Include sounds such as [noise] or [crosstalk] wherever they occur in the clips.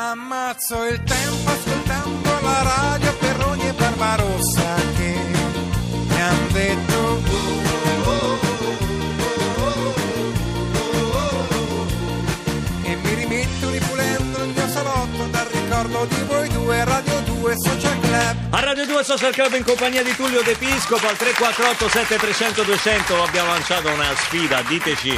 Ammazzo il tempo ascoltando la radio Perroni e Barbarossa che mi han detto. E mi rimetto ripulendo il mio salotto dal ricordo di voi due Radio 2 Social Club A Radio 2 Social Club in compagnia di Tullio De Piscopo al 348 7300 200 abbiamo lanciato una sfida, diteci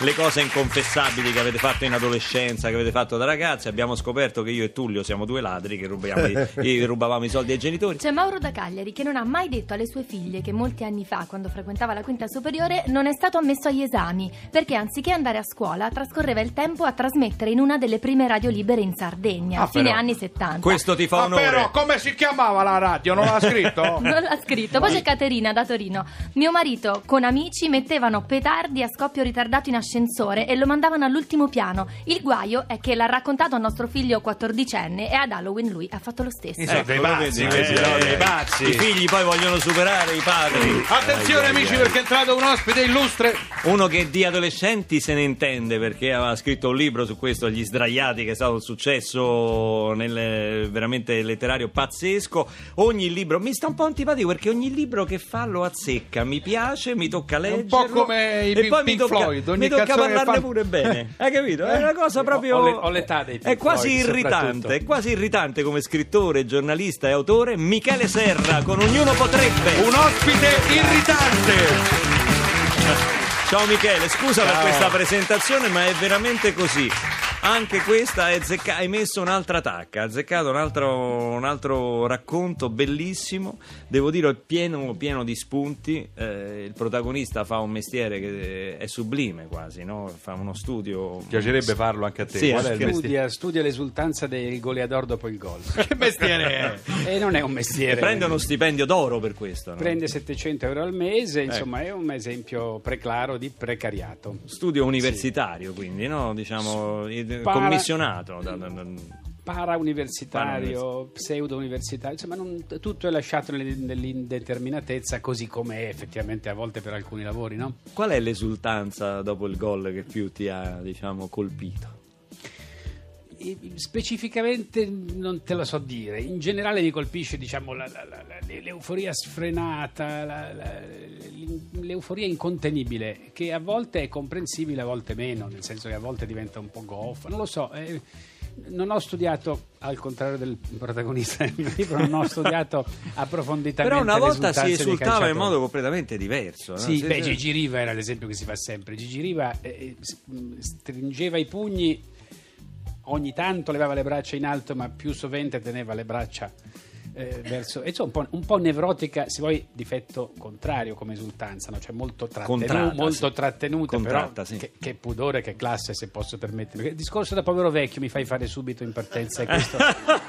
le cose inconfessabili che avete fatto in adolescenza, che avete fatto da ragazzi. Abbiamo scoperto che io e Tullio siamo due ladri che rubiamo [laughs] i, rubavamo i soldi ai genitori. C'è Mauro da Cagliari che non ha mai detto alle sue figlie che molti anni fa, quando frequentava la quinta superiore, non è stato ammesso agli esami, perché anziché andare a scuola trascorreva il tempo a trasmettere in una delle prime radio libere in Sardegna, Ah, fine però. anni 70. Questo ti fa Ma onore. però come si chiamava la radio? Non l'ha scritto? [laughs] Non l'ha scritto. Poi c'è Caterina da Torino. Mio marito con amici mettevano petardi a scoppio ritardato in ascensore e lo mandavano all'ultimo piano. Il guaio è che l'ha raccontato a nostro figlio quattordicenne e ad Halloween lui ha fatto lo stesso. Sono dei lo pazzi questi, Eh, sono dei pazzi. I figli poi vogliono superare i padri. Attenzione amici perché è entrato un ospite illustre. Uno che di adolescenti se ne intende perché aveva scritto un libro su questo, Gli sdraiati, che è stato un successo nel, veramente letterario pazzesco. Ogni libro mi sta un po' antipatico perché ogni libro che fa lo azzecca, mi piace, mi tocca un leggerlo. po' come i e Pink poi mi tocca, Floyd, ogni mi tocca parlarne fanno- pure bene. [laughs] Hai capito? È una cosa proprio. Ho ho l'età dei Pink È quasi Floyd, irritante, è quasi irritante come scrittore, giornalista e autore. Michele Serra con Ognuno potrebbe. Un ospite irritante. Ciao Michele, scusa per Ciao. questa presentazione, ma è veramente così. Anche questa hai, azzecca- hai messo un'altra tacca, hai azzeccato un altro, un altro racconto bellissimo, devo dire è pieno, pieno di spunti, Eh, il protagonista fa un mestiere che è sublime quasi, no? fa uno studio... Piacerebbe farlo anche a te. Sì, Qual è il anche- mestiere? Studia, studia l'esultanza del goleador dopo il gol. [laughs] Che mestiere è? E non è un mestiere. Prende uno stipendio d'oro per questo. no? Prende 700 euro al mese, insomma è un esempio preclaro di precariato. Studio universitario, quindi, no? diciamo, eh, Para- commissionato. da- da- da- Para-universitario, pseudo-universitario, insomma non- tutto è lasciato nell- nell'indeterminatezza così come è effettivamente a volte per alcuni lavori, no? Qual è l'esultanza dopo il gol che più ti ha, diciamo, colpito? Specificamente non te lo so dire, in generale mi colpisce diciamo, la- la- la- l'euforia sfrenata, l'euforia incontenibile, che a volte è comprensibile, a volte meno, nel senso che a volte diventa un po' goffa, non lo so. eh, non ho studiato, al contrario del protagonista del mio libro, non ho studiato [laughs] approfonditamente Però una volta si esultava in modo completamente diverso. no? Sì, beh. Gigi Riva era l'esempio che si fa sempre. Gigi Riva eh, eh, stringeva i pugni, ogni tanto levava le braccia in alto, ma più sovente teneva le braccia eh, verso. e insomma, un po', un po' nevrotica, se vuoi, difetto contrario come esultanza, no? cioè molto, trattenu- molto sì. trattenuta, Contratta, però sì. che, che pudore, che classe, se posso permettermi. Il discorso da povero vecchio mi fai fare subito in partenza. Questo,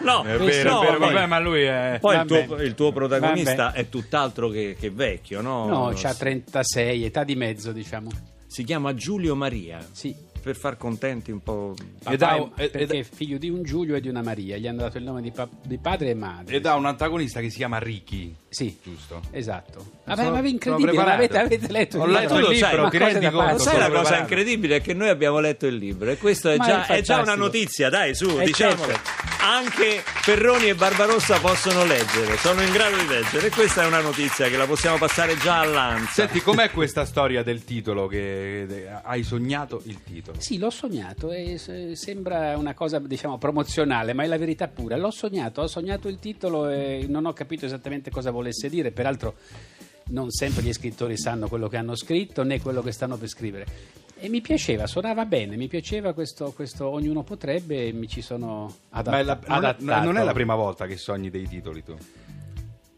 no, È Questo- vero, [laughs] no, è vero, vabbè, ma lui è... Poi il tuo, il tuo protagonista Vabbè. è tutt'altro che, che vecchio, no? no, c'ha 36, età di mezzo, diciamo. Si chiama Giulio Maria. Sì. Per far contenti un po'. Papà Ed ha è- un- ed- perché è figlio di un Giulio e di una Maria, gli hanno dato il nome di, pa- di padre e madre. Ed ha un antagonista che si chiama Ricky. Sì, Giusto. esatto. Sono- Vabbè, ma sono incredibile, avete, avete letto Ho il letto libro? il sai, libro, Ma ti cose rendi da conto? Sai sono la cosa incredibile è che noi abbiamo letto il libro e questo è già, è è già una notizia, dai, su, Eh, diciamo certo. anche Perroni e Barbarossa possono leggere, sono in grado di leggere e questa è una notizia che la possiamo passare già all'ansia. Senti, com'è questa storia del titolo? Che hai sognato il titolo? Sì, l'ho sognato e sembra una cosa, diciamo, promozionale, ma è la verità pura. L'ho sognato, ho sognato il titolo e non ho capito esattamente cosa volesse dire. Peraltro non sempre gli scrittori sanno quello che hanno scritto né quello che stanno per scrivere. E mi piaceva, suonava bene, mi piaceva questo, questo ognuno potrebbe e mi ci sono adatta- Ma è la- non, è, adattato. non è la prima volta che sogni dei titoli tu.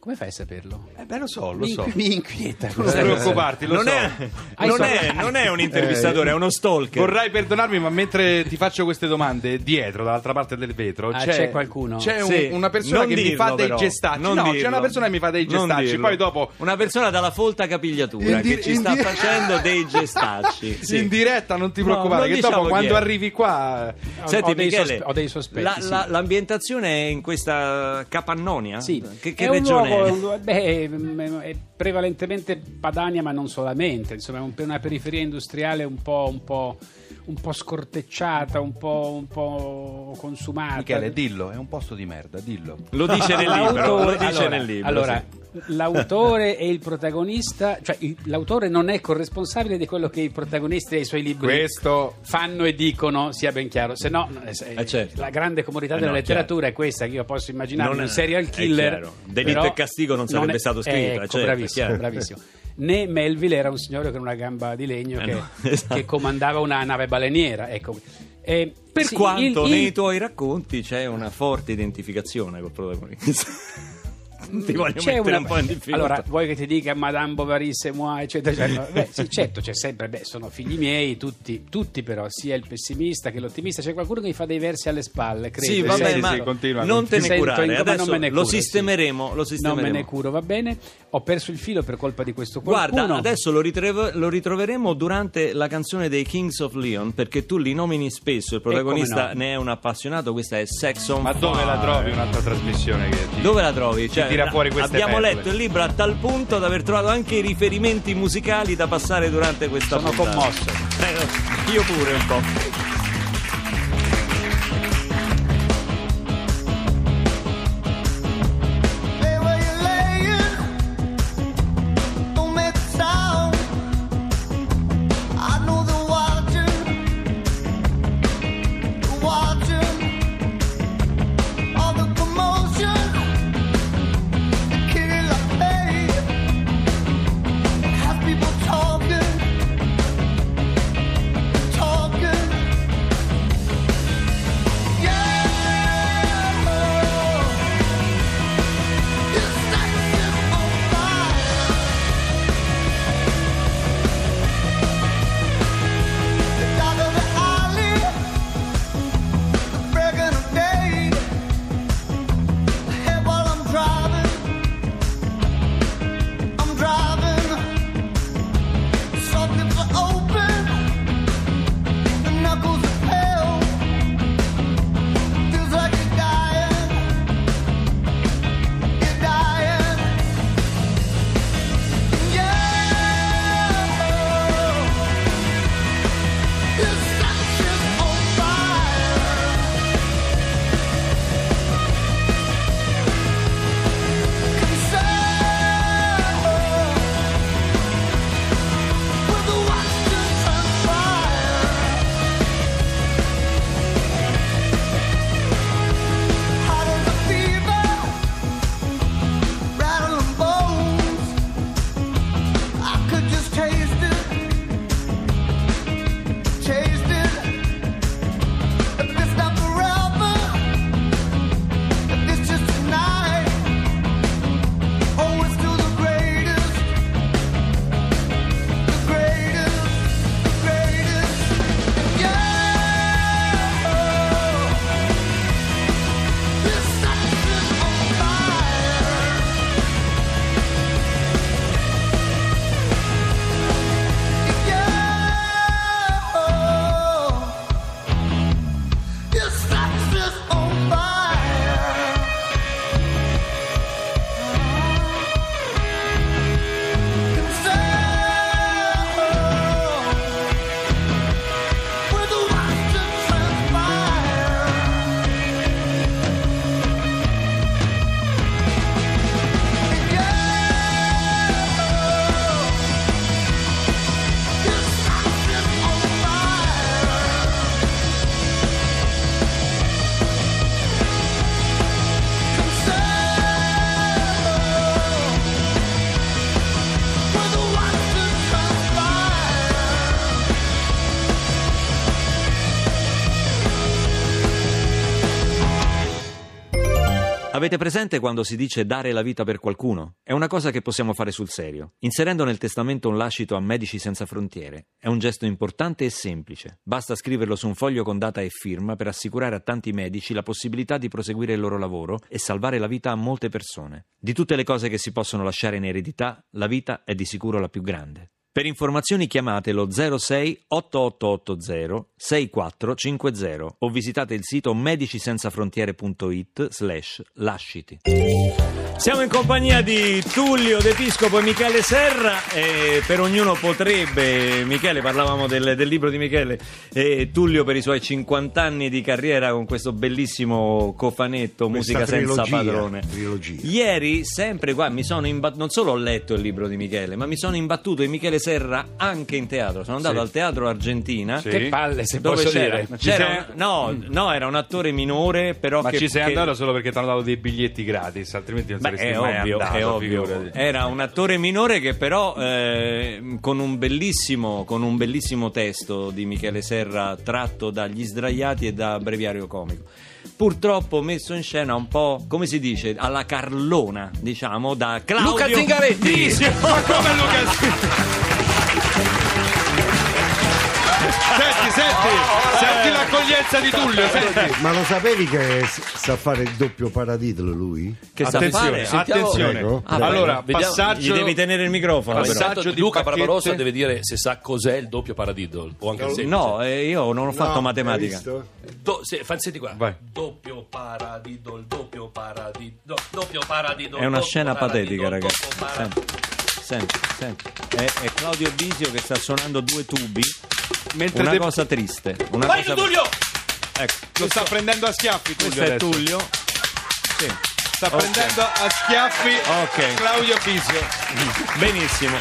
Come fai a saperlo? Eh beh, lo so, lo mi, so. mi inquieta. Non preoccuparti, lo non, so. è, non, è, non è un intervistatore, Eh, è uno stalker. Vorrai perdonarmi, ma mentre ti faccio queste domande, dietro, dall'altra parte del vetro, Ah, c'è, c'è qualcuno? C'è un- Sì, una persona non che mi dirlo, fa dei però, gestacci. non No, c'è dirlo. una persona che mi fa dei gestacci. Poi dopo. Una persona dalla folta capigliatura di- che ci sta di- facendo dei [laughs] gestacci. Sì. In diretta, non ti No, preoccupare, non che diciamo dopo quando è. arrivi qua. Ho- Senti, ho dei Michele, sospe- ho dei sospetti, l'ambientazione è in questa Capannonia? Sì, Che, regione luogo- beh, mm, è prevalentemente Padania, ma non solamente, insomma, è un- una periferia industriale un po', un po', un po' scortecciata, un po', un po' consumata. Michele, dillo, è un posto di merda, dillo. Lo dice nel libro, lo L'autore- dice allora, nel libro. allora, sì. l'autore e il protagonista, cioè il- l'autore non è corresponsabile di quello che i protagonisti dei suoi libri Questo fanno e dicono, sia ben chiaro. Se no, eh, Eh, certo. la grande comodità Eh, della no, letteratura è questa, che io posso immaginare Non un serial killer. chiaro. Delitto e castigo non sarebbe è- stato scritto, eh, Ecco, certo, è bravissimo, chiaro. bravissimo. Né Melville era un signore con una gamba di legno Eh, che, no, [laughs] esatto. che comandava una nave baleniera. Ecco. Eh, Per sì, quanto il- il- nei tuoi racconti c'è una forte identificazione col protagonista. Ti voglio C'è mettere una- un po' in difficoltà. Allora, vuoi che ti dica Madame Bovary, c'est moi, eccetera, eccetera. [laughs] Beh, sì, certo, c'è sempre, beh, sono figli miei, tutti, tutti però, sia il pessimista che l'ottimista. C'è qualcuno che mi fa dei versi alle spalle, credo. Sì, vabbè, sì, ma sì, continua, non te ne Sento curare. in- Adesso non me ne lo curo, sì. sistemeremo, lo Non sistemeremo. me ne curo, va bene. Ho perso il filo per colpa di questo qualcuno. Guarda, adesso lo, ritrov- lo ritroveremo durante la canzone dei Kings of Leon, perché tu li nomini spesso, il protagonista no. ne è un appassionato, questa è Sex on Ma dove la trovi un'altra trasmissione che ti... Dove la trovi? Cioè, tira fuori queste abbiamo perle. letto il libro a tal punto da aver trovato anche i riferimenti musicali da passare durante questa Sono puntata. commosso. Eh, io pure un po'. Avete presente quando si dice dare la vita per qualcuno? È una cosa che possiamo fare sul serio. Inserendo nel testamento un lascito a Medici Senza Frontiere. È un gesto importante e semplice. Basta scriverlo su un foglio con data e firma per assicurare a tanti medici la possibilità di proseguire il loro lavoro e salvare la vita a molte persone. Di tutte le cose che si possono lasciare in eredità, la vita è di sicuro la più grande. Per informazioni chiamate lo 06 8880 6450 o visitate il sito medicisenzafrontiere.it slash lasciti. Siamo in compagnia di Tullio D'Episcopo e Michele Serra e per ognuno potrebbe, Michele parlavamo del, del libro di Michele e Tullio per i suoi 50 anni di carriera con questo bellissimo cofanetto Questa Musica senza trilogia, padrone. trilogia. Ieri sempre qua mi sono imbattuto, non solo ho letto il libro di Michele, ma mi sono imbattuto in Michele Serra anche in teatro. Sono andato Sì. al Teatro Argentina. Sì. Che palle, se Dove posso c'era, dire. c'era un- no, no, era un attore minore, però Ma che, ci sei che- andato solo perché ti hanno dato dei biglietti gratis, altrimenti non Beh, saresti è mai ovvio, andato. ovvio. Era un attore minore che però eh, con, un bellissimo, con un bellissimo testo di Michele Serra tratto dagli sdraiati e da Breviario Comico. Purtroppo messo in scena un po', come si dice, alla Carlona, diciamo, da Claudio Luca Zingaretti. [laughs] Ma come Luca? senti, senti, senti l'accoglienza di Tullio, senti. Ma lo sapevi che s- sa fare il doppio paradidolo lui? Che sa Attenzione, fare? Sentiamo- attenzione. Prego. Ah, allora, vediamo- passaggio Gli devi tenere il microfono. Però. sa- Intanto di Luca bacchette. Barbarossa deve dire se sa cos'è il doppio paradiddle o anche il semplice. No, eh, io non ho fatto No, matematica. visto? Do- se- fa- senti qua. Vai. Doppio paradiddle, doppio paradiddle, doppio paradiddle. È una doppio scena patetica, paradiddle, ragazzi. doppio para- Senti, senti, senti. È, è Claudio Bisio che sta suonando due tubi. Mentre Una de- cosa triste. Una Vai cosa... Tullio! Ecco, lo sta prendendo a schiaffi Tullio questo è adesso. Tullio. Sì. Sta prendendo a schiaffi Ok. Claudio Bisio. Benissimo.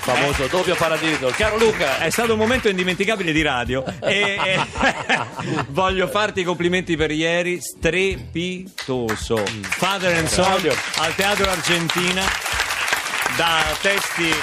Famoso doppio paradiddle. Caro Luca, È stato un momento indimenticabile di radio e, e- [laughs] voglio farti i complimenti per ieri, strepitoso. Father and Son al Teatro Argentina da testi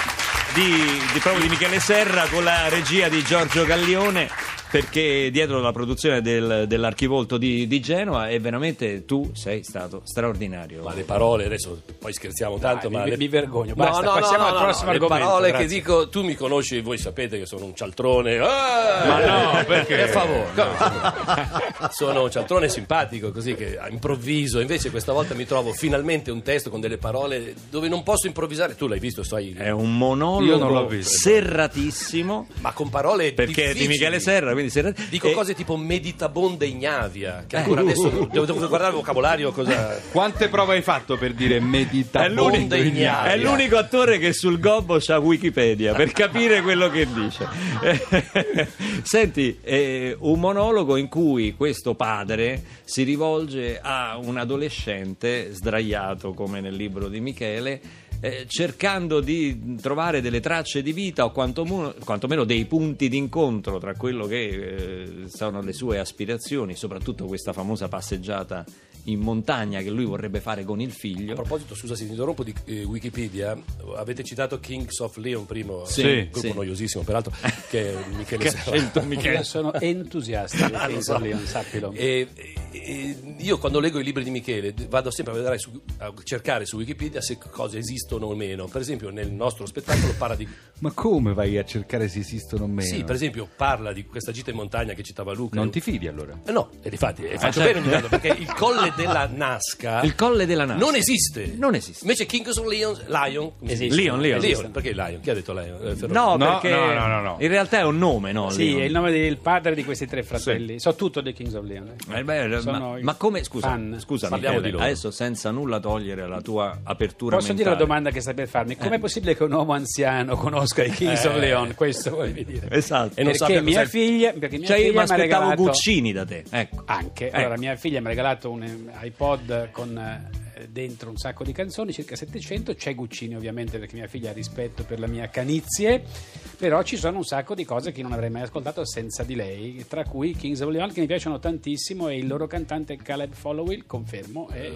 di, di- di Michele Serra con la regia di Giorgio Gallione perché dietro la produzione del- dell'Archivolto di, di Genova e veramente tu sei stato straordinario. ma le parole adesso poi scherziamo tanto, Dai, ma mi- le- mi vergogno. No, Basta, no, passiamo no, al no, prossimo no, argomento, Le parole grazie. che dico, tu mi conosci, voi sapete che sono un cialtrone. Ah! Ma no, perché? Per favore. Come? [laughs] sono un cialtrone simpatico, così che improvviso. Invece questa volta mi trovo finalmente un testo con delle parole dove non posso improvvisare. Tu l'hai visto, sai, È un Io non monologo l'ho visto. serratissimo ma con parole perché è di difficili. Michele Serra, quindi serra- Dico e- cose tipo meditabonda ignavia, che ancora adesso devo, devo guardare il vocabolario cosa... [laughs] Quante prove hai fatto per dire È meditabonda Bonda ignavia. è l'unico attore che sul gobbo c'ha Wikipedia per capire quello che dice. [laughs] Senti, è un monologo in cui questo padre si rivolge a un adolescente sdraiato come nel libro di Michele. Eh, cercando di trovare delle tracce di vita o quantomeno, quantomeno dei punti d'incontro tra quello che eh, sono le sue aspirazioni, soprattutto questa famosa passeggiata in montagna che lui vorrebbe fare con il A figlio. proposito, scusa se ti interrompo di eh, Wikipedia, avete citato Kings of Leon prima, Sì, un gruppo sì. noiosissimo peraltro, [laughs] che è Michele Che scelto Michele. sono entusiasta di [laughs] Ah, Kings so. of Leon, sappilo. E, e- io quando leggo i libri di Michele vado sempre a, vedere su- a cercare su Wikipedia se cose esistono o meno. Per esempio nel nostro spettacolo parla di... Ma come vai a cercare se esistono o meno? Sì, per esempio parla di questa gita in montagna che citava Luca. Non ti fidi allora? Eh no, e difatti, e faccio certo. bene ogni tanto, perché il colle della Nasca Il colle della Nasca. non esiste. Non esiste. Invece Kings of Leon, Lion, Esiste. Leon, Leon. Leon, perché Lion? Chi ha detto Lion? Eh, No, No, perché no, no, no, no. in realtà è un nome, no? Sì, Leon? è il nome del padre di questi tre fratelli. So tutto dei Kings of Leon. eh. Eh, beh, Sono ma, ma come scusa, fan. scusa Parliamo di loro. adesso senza nulla togliere alla tua apertura Posso dire mentale. la domanda che stai per farmi? Com'è possibile che un uomo anziano conosca i Kings of Leon? Questo volevi dire. Esatto. E non perché mia figlia, perché mia Cioè io figlia mi aspettavo regalato Guccini da te, ecco. Anche, Ecco. allora mia figlia mi ha regalato un eh, iPod con eh, dentro un sacco di canzoni, circa 700, c'è Guccini ovviamente perché mia figlia ha rispetto per la mia canizie, però ci sono un sacco di cose che non avrei mai ascoltato senza di lei, tra cui Kings of Leon che mi piacciono tantissimo e il loro cantante Caleb Followill, confermo, è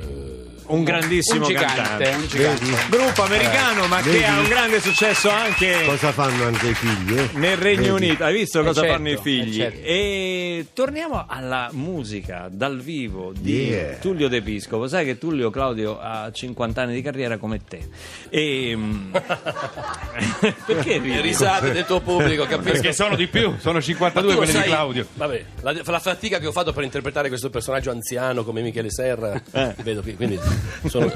Un grandissimo un gigante, cantante. un gigante. Gruppo americano, ma che Vedi? ha un grande successo anche Cosa fanno anche i figli? eh? nel Regno Vedi? Unito. Hai visto Eh, cosa certo, fanno i figli? eh, certo. E torniamo alla musica dal vivo di Yeah. Tullio De Piscopo. Sai che Tullio Claudio ha 50 anni di carriera come te. E mm, [laughs] perché Le ridi? risate del tuo pubblico, capisco. Perché sono di più, sono 52 Tu quelli sai- di Claudio. Vabbè, la, la fatica che ho fatto per interpretare questo personaggio anziano come Michele Serra, Eh. vedo che quindi sono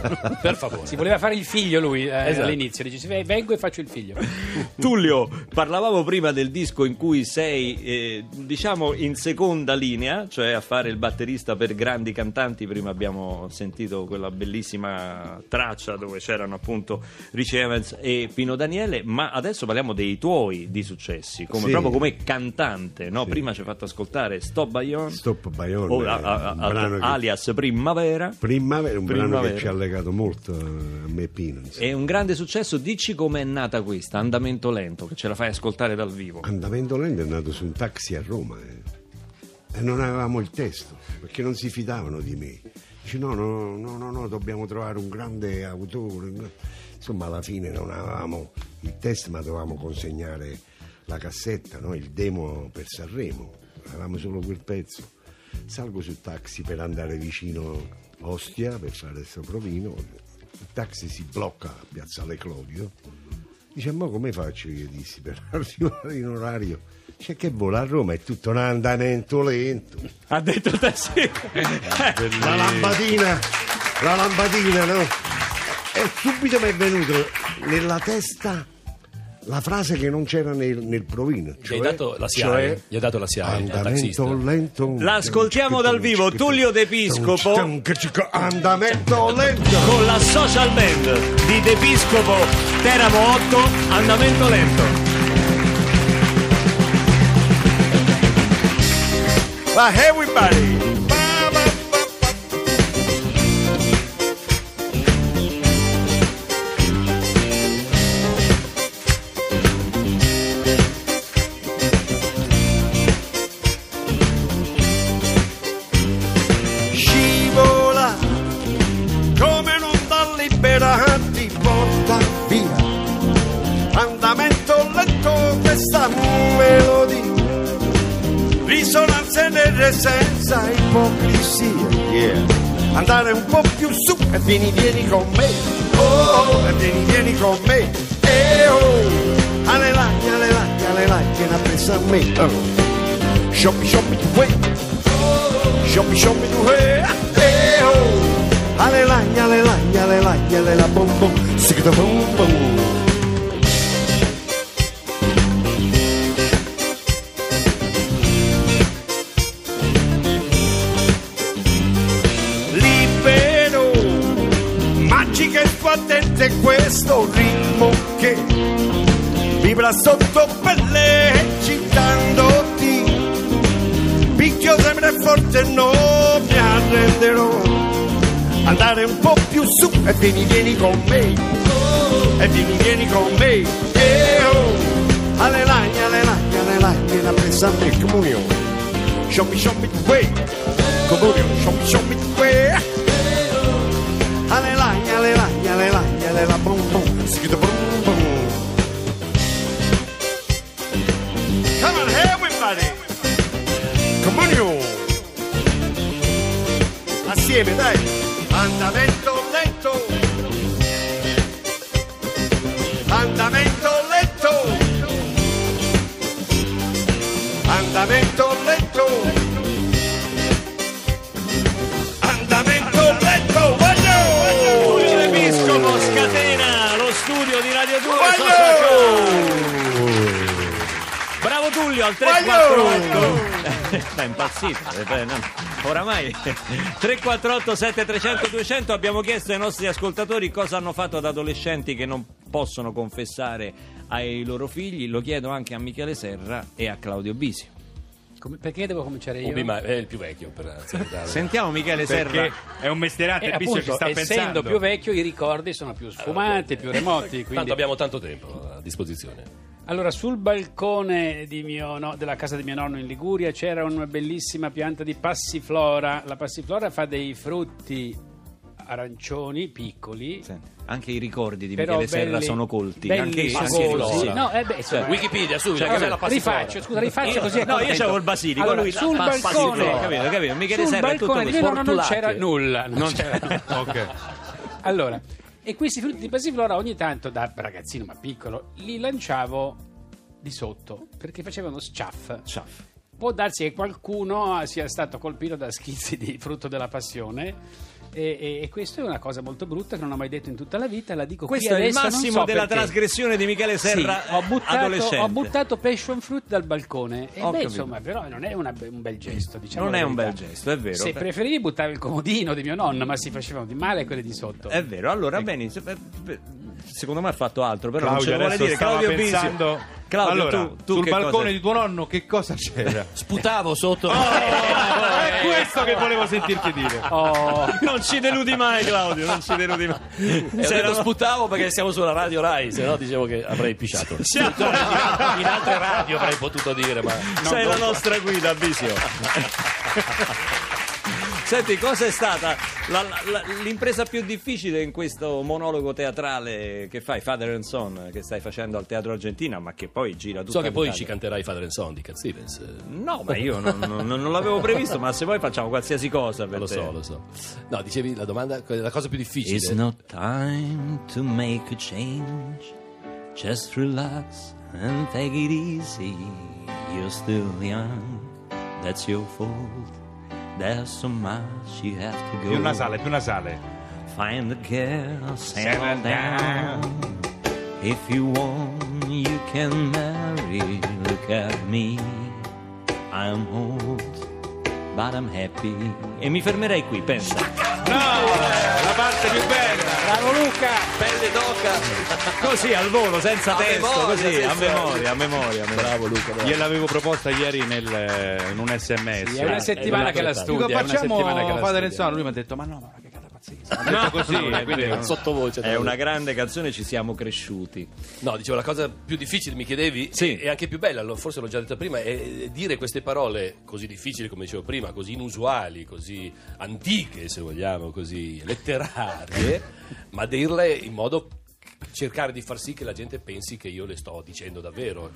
per favore. Si voleva fare il figlio lui eh, Esatto. all'inizio, dice "Sì, vengo e faccio il figlio. [laughs] Tullio, parlavamo prima del disco in cui sei, eh, diciamo, in seconda linea, cioè a fare il batterista per grandi cantanti. Prima abbiamo sentito quella Che bellissima traccia dove c'erano appunto Rich Evans e Pino Daniele, ma adesso parliamo dei tuoi di successi, come, Sì. proprio come cantante, no? Sì. Prima ci hai fatto ascoltare Stop Bayon, Stop Bayonne, o, a- a- a- brano che- alias Primavera. Primavera, un brano Primavera. che ci ha legato molto a me Pino. insomma. È un grande successo, dici com'è nata questa, Andamento Lento, che ce la fai ascoltare dal vivo. Andamento lento è nato su un taxi a Roma eh. e non avevamo il testo perché non si fidavano di me. Dice no, no, no, no, no, dobbiamo trovare un grande autore. Insomma, alla fine non avevamo il testo, ma dovevamo consegnare la cassetta, no? il demo per Sanremo. Avevamo solo quel pezzo. Salgo sul taxi per andare vicino Ostia per fare il soprovino. Il taxi si blocca a Piazzale Clodio. Dice, ma come faccio io dissi per [laughs] arrivare in orario? C'è che vola a Roma, è tutto un andamento lento. Ha detto te sì. La lampadina, la lampadina, no? E subito mi è venuto nella testa la frase che non c'era nel, nel provino. Gli Cioè, hai dato la SIAE? cioè, Gli hai dato la SIAE? Andamento lento. L'ascoltiamo dal vivo, Tullio De Piscopo. Andamento lento. con la social band di De Piscopo Teramo 8 Andamento Lento Ma everybody! Nere senza ipocrisia. Yeah. Andare un po' più su e vieni, vieni con me. Oh, e vieni, vieni con me. E oh, alelai, alelai, alelai, vieni appresso a me. Oh. Show me, show me the way. Show me, show me the way. E oh, alelai, alelai, alelai, alelai, bom bom, sigida bom bom. Questo ritmo che vibra sotto pelle eccitandoti. Picchio sempre forte, non mi arrenderò. Andare un po' più su e vieni, vieni con me. E vieni, vieni con me. E oh, alelai, alelai, alelai, vieni a presa a me, comunione. Show me, show me the way. Comunione, show me, show me the way. Alelai, alelai, alelai, alelai, Assieme, dai. Andamento lento. Andamento lento. Andamento lento. Andamento lento. Voglio! Tullio De Piscopo scatena lo studio di Radio 2 Voglio! Bravo Tullio al 348 Sta [laughs] impazzito eh, no, Oramai 348 7300 200 Abbiamo chiesto ai nostri ascoltatori cosa hanno fatto ad adolescenti che non possono confessare ai loro figli Lo chiedo anche a Michele Serra e a Claudio Bisi Come- perché devo cominciare io? Ubi, ma è il più vecchio per. Sentiamo Michele Perché Serra è un mestierante, Eh, il Bisio ci appunto, sta essendo pensando. più vecchio i ricordi sono più sfumati, più remoti. Quindi... Tanto abbiamo tanto tempo a disposizione. Allora, sul balcone di mio no- della casa di mio nonno in Liguria c'era una bellissima pianta di passiflora. La passiflora fa dei frutti arancioni piccoli. Senti, Anche i ricordi di Michele Serra belli- sono colti Anche, anche i ricordi. No, eh beh, Cioè, Wikipedia, subito, Cioè, passiflora? rifaccio, scusa, rifaccio così. è No, io contento. c'avevo il basilico, Allora, lui sul la balcone, passiflora, capito, capito? Michele sul Serra è tutto balcone così. mio nonno non c'era nulla. non Non c'era- [laughs] Ok. Allora, e questi frutti di passiflora ogni tanto, da ragazzino ma piccolo, li lanciavo di sotto perché facevano sciaff. Ciaff. Può darsi che qualcuno sia stato colpito da schizzi di frutto della passione E, e- e questo è una cosa molto brutta che non ho mai detto in tutta la vita, la dico Questo qui è il adesso, non massimo so della perché. trasgressione di Michele Sì, Serra ho, buttato, adolescente. ho buttato passion fruit dal balcone e Ho beh, capito. insomma però non è una- un bel gesto diciamo Non è un bel gesto, è vero. se preferivi buttare il comodino di mio nonno ma si facevano di male quelli di sotto È vero, allora bene, eh, beh, secondo me ha fatto altro, però non ce Claudio lo vuole adesso dire. Claudio Bisio. pensando Claudio, allora, tu, tu sul balcone cosa- di tuo nonno che cosa c'era? Sputavo sotto. è [laughs] questo che volevo sentirti dire. [laughs] Oh, Non ci deludi mai, Claudio, non ci deludi mai. E C'era- detto sputavo perché siamo sulla radio Rai, se no dicevo che avrei pisciato. Siamo- In altre radio avrei potuto dire, ma Sei la nostra guida, Bisio. Senti, cosa è stata la- la- l'impresa più difficile in questo monologo teatrale che fai, Father and Son, che stai facendo al Teatro Argentina, ma che poi gira tutto so che poi ci canterai Father and Son di Cat Stevens. No, ma io non, non- non l'avevo previsto, ma se poi facciamo qualsiasi cosa per Lo te. so, lo so. No, dicevi la domanda, la cosa più difficile. It's not time to make a change. Just relax and take it easy. You're still young, that's your fault. There's so much you have to go. Più nasale, più nasale. Find the girl, settle down. If you want, you can marry. Look at me, I'm old, but I'm happy. E mi fermerei qui, pensa. No, la parte più bella. bravo Luca Pelle d'oca. Così al volo, senza A testo, memoria, così, a senza- memoria, a memoria. a memoria. Bravo Luca. bravo. Gliel'avevo proposta ieri nel- in un sms. Sì, è una settimana è che la studia Dico, è una facciamo settimana che la Father and studia. Son. Lui mi ha detto, ma no, ma detto così, è non- Sottovoce. È una grande canzone, ci siamo cresciuti. No, dicevo, la cosa più difficile, mi chiedevi, Sì. e anche più bella, lo- forse l'ho già detto prima, è dire queste parole così difficili, come dicevo prima, così inusuali, così antiche, se vogliamo, così letterarie, [laughs] ma dirle in modo cercare di far sì che la gente pensi che io le sto dicendo davvero.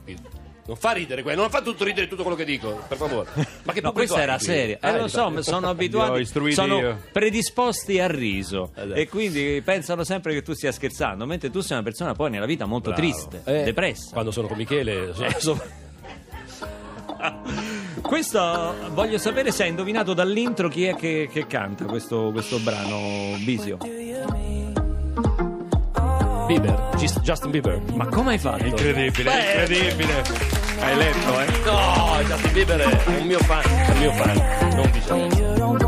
Non fa ridere, quello, non fa tutto ridere tutto quello che dico, per favore. Ma che [laughs] No, questa era seria. Ah, Eh, lo so, sono abituati, sono io. predisposti al riso Eh, e quindi pensano sempre che tu stia scherzando, mentre tu sei una persona poi nella vita molto Bravo. triste, Eh, depressa. Quando sono con Michele, sono- sono- [laughs] Questo voglio sapere se hai indovinato dall'intro chi è che, che canta questo, questo brano Bisio. Bieber, Justin Bieber. Ma come hai fatto? Incredibile, Beh. incredibile. Hai letto, eh? No, Justin Bieber è un mio fan, è un mio fan, non diciamo.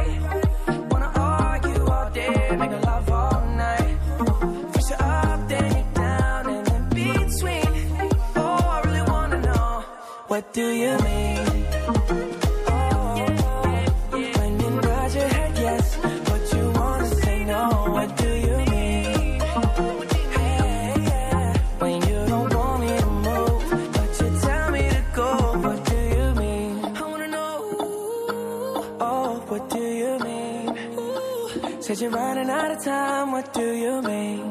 Do you mean? Said you're running out of time, what do you mean?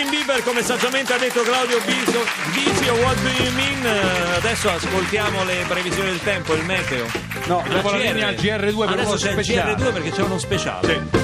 Justin Bieber, come saggiamente ha detto Claudio Biso, Bisio, what do you mean? Eh, Adesso ascoltiamo le previsioni del tempo, il meteo. No, dopo la linea GR2 per Adesso uno c'è il speciale. GR2 perché c'è uno speciale. Sì.